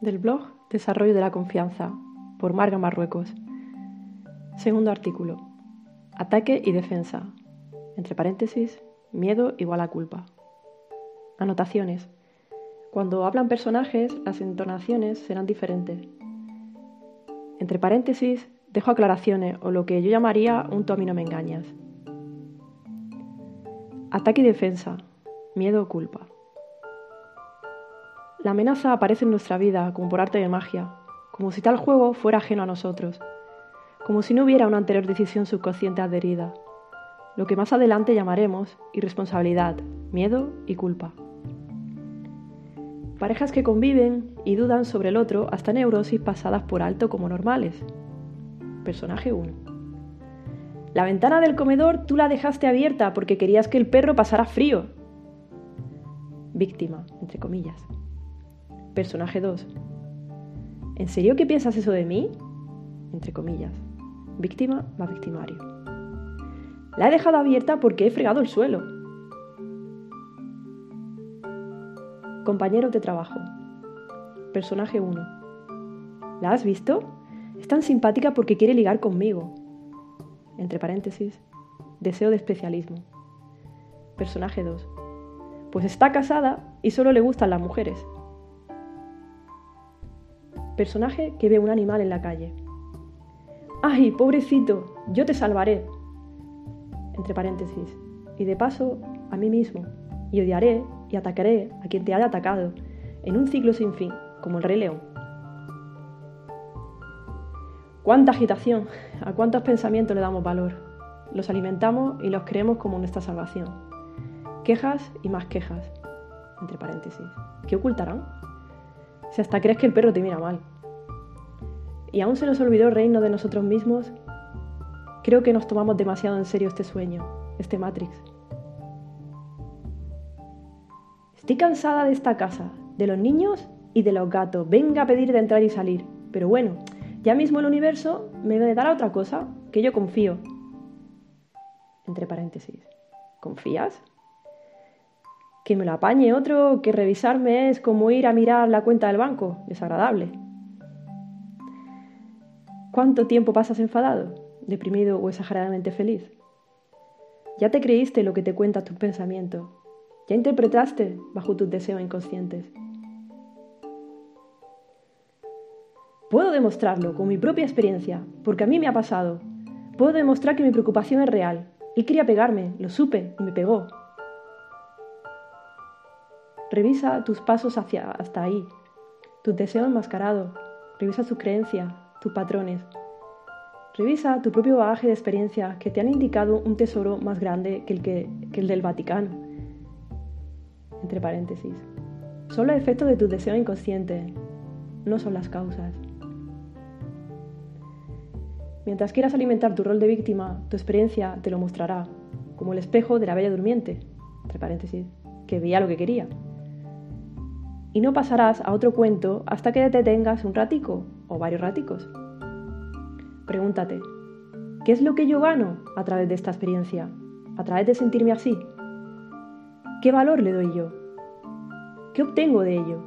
Del blog Desarrollo de la Confianza, por Marga Marruecos. Segundo artículo. Ataque y defensa. Entre paréntesis, miedo igual a culpa. Anotaciones. Cuando hablan personajes, las entonaciones serán diferentes. Entre paréntesis, dejo aclaraciones o lo que yo llamaría un tú no me engañas. Ataque y defensa. Miedo o culpa. La amenaza aparece en nuestra vida como por arte de magia, como si tal juego fuera ajeno a nosotros, como si no hubiera una anterior decisión subconsciente adherida, lo que más adelante llamaremos irresponsabilidad, miedo y culpa. Parejas que conviven y dudan sobre el otro hasta neurosis pasadas por alto como normales. Personaje 1. La ventana del comedor tú la dejaste abierta porque querías que el perro pasara frío. Víctima, entre comillas. Personaje 2. ¿En serio que piensas eso de mí? Entre comillas. Víctima va victimario. La he dejado abierta porque he fregado el suelo. Compañero de trabajo. Personaje 1. ¿La has visto? Es tan simpática porque quiere ligar conmigo. Entre paréntesis. Deseo de especialismo. Personaje 2. Pues está casada y solo le gustan las mujeres. Personaje que ve un animal en la calle. ¡Ay, pobrecito! Yo te salvaré. Entre paréntesis. Y de paso, a mí mismo. Y odiaré y atacaré a quien te haya atacado, en un ciclo sin fin, como el Rey León. ¿Cuánta agitación? ¿A cuántos pensamientos le damos valor? Los alimentamos y los creemos como nuestra salvación. Quejas y más quejas. Entre paréntesis. ¿Qué ocultarán? Si hasta crees que el perro te mira mal. Y aún se nos olvidó reino de nosotros mismos, creo que nos tomamos demasiado en serio este sueño, este Matrix. Estoy cansada de esta casa, de los niños y de los gatos. Venga a pedir de entrar y salir. Pero bueno, ya mismo el universo me dará otra cosa, que yo confío. Entre paréntesis. ¿Confías? Que me lo apañe otro, que revisarme es como ir a mirar la cuenta del banco, desagradable. ¿Cuánto tiempo pasas enfadado, deprimido o exageradamente feliz? Ya te creíste lo que te cuentas tus pensamientos, ya interpretaste bajo tus deseos inconscientes. Puedo demostrarlo con mi propia experiencia, porque a mí me ha pasado. Puedo demostrar que mi preocupación es real. Él quería pegarme, lo supe y me pegó. Revisa tus pasos hacia hasta ahí, tus deseos enmascarados, revisa tus creencias, tus patrones. Revisa tu propio bagaje de experiencias que te han indicado un tesoro más grande que el, que, que el del Vaticano. Entre paréntesis. Son los efectos de tus deseos inconscientes, no son las causas. Mientras quieras alimentar tu rol de víctima, tu experiencia te lo mostrará, como el espejo de la bella durmiente, entre paréntesis, que veía lo que quería y no pasarás a otro cuento hasta que te detengas un ratico o varios raticos. Pregúntate, ¿qué es lo que yo gano a través de esta experiencia? ¿A través de sentirme así? ¿Qué valor le doy yo? ¿Qué obtengo de ello?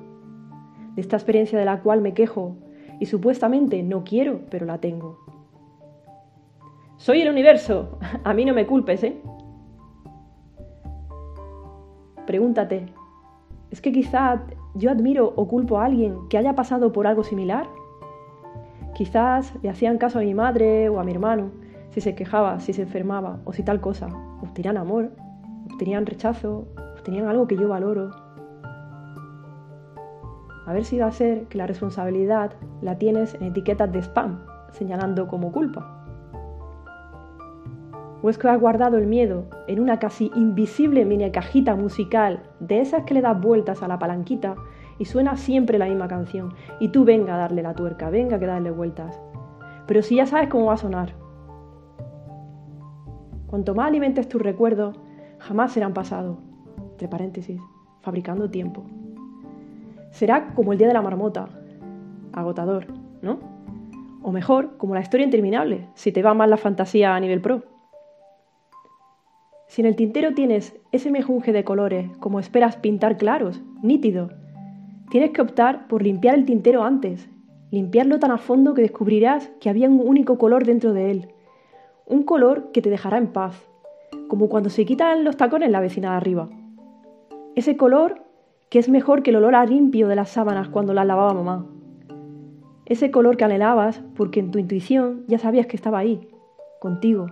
De esta experiencia de la cual me quejo y supuestamente no quiero, pero la tengo. Soy el universo, a mí no me culpes, ¿eh? Pregúntate, ¿es que quizá yo admiro o culpo a alguien que haya pasado por algo similar. Quizás le hacían caso a mi madre o a mi hermano si se quejaba, si se enfermaba o si tal cosa. Obtenían amor, obtenían rechazo, obtenían algo que yo valoro. A ver si va a ser que la responsabilidad la tienes en etiquetas de spam, señalando como culpa. ¿O es que has guardado el miedo en una casi invisible mini cajita musical de esas que le das vueltas a la palanquita y suena siempre la misma canción y tú venga a darle la tuerca, venga a darle vueltas? Pero si ya sabes cómo va a sonar. Cuanto más alimentes tus recuerdos, jamás serán pasados. Entre paréntesis, fabricando tiempo. Será como el día de la marmota, agotador, ¿no? O mejor, como la historia interminable, si te va mal la fantasía a nivel pro. Si en el tintero tienes ese mejunje de colores como esperas pintar claros, nítido, Tienes que optar por limpiar el tintero antes, limpiarlo tan a fondo que descubrirás que había un único color dentro de él, un color que te dejará en paz, como cuando se quitan los tacones la vecina de arriba. Ese color que es mejor que el olor a limpio de las sábanas cuando las lavaba mamá. Ese color que anhelabas porque en tu intuición ya sabías que estaba ahí, contigo.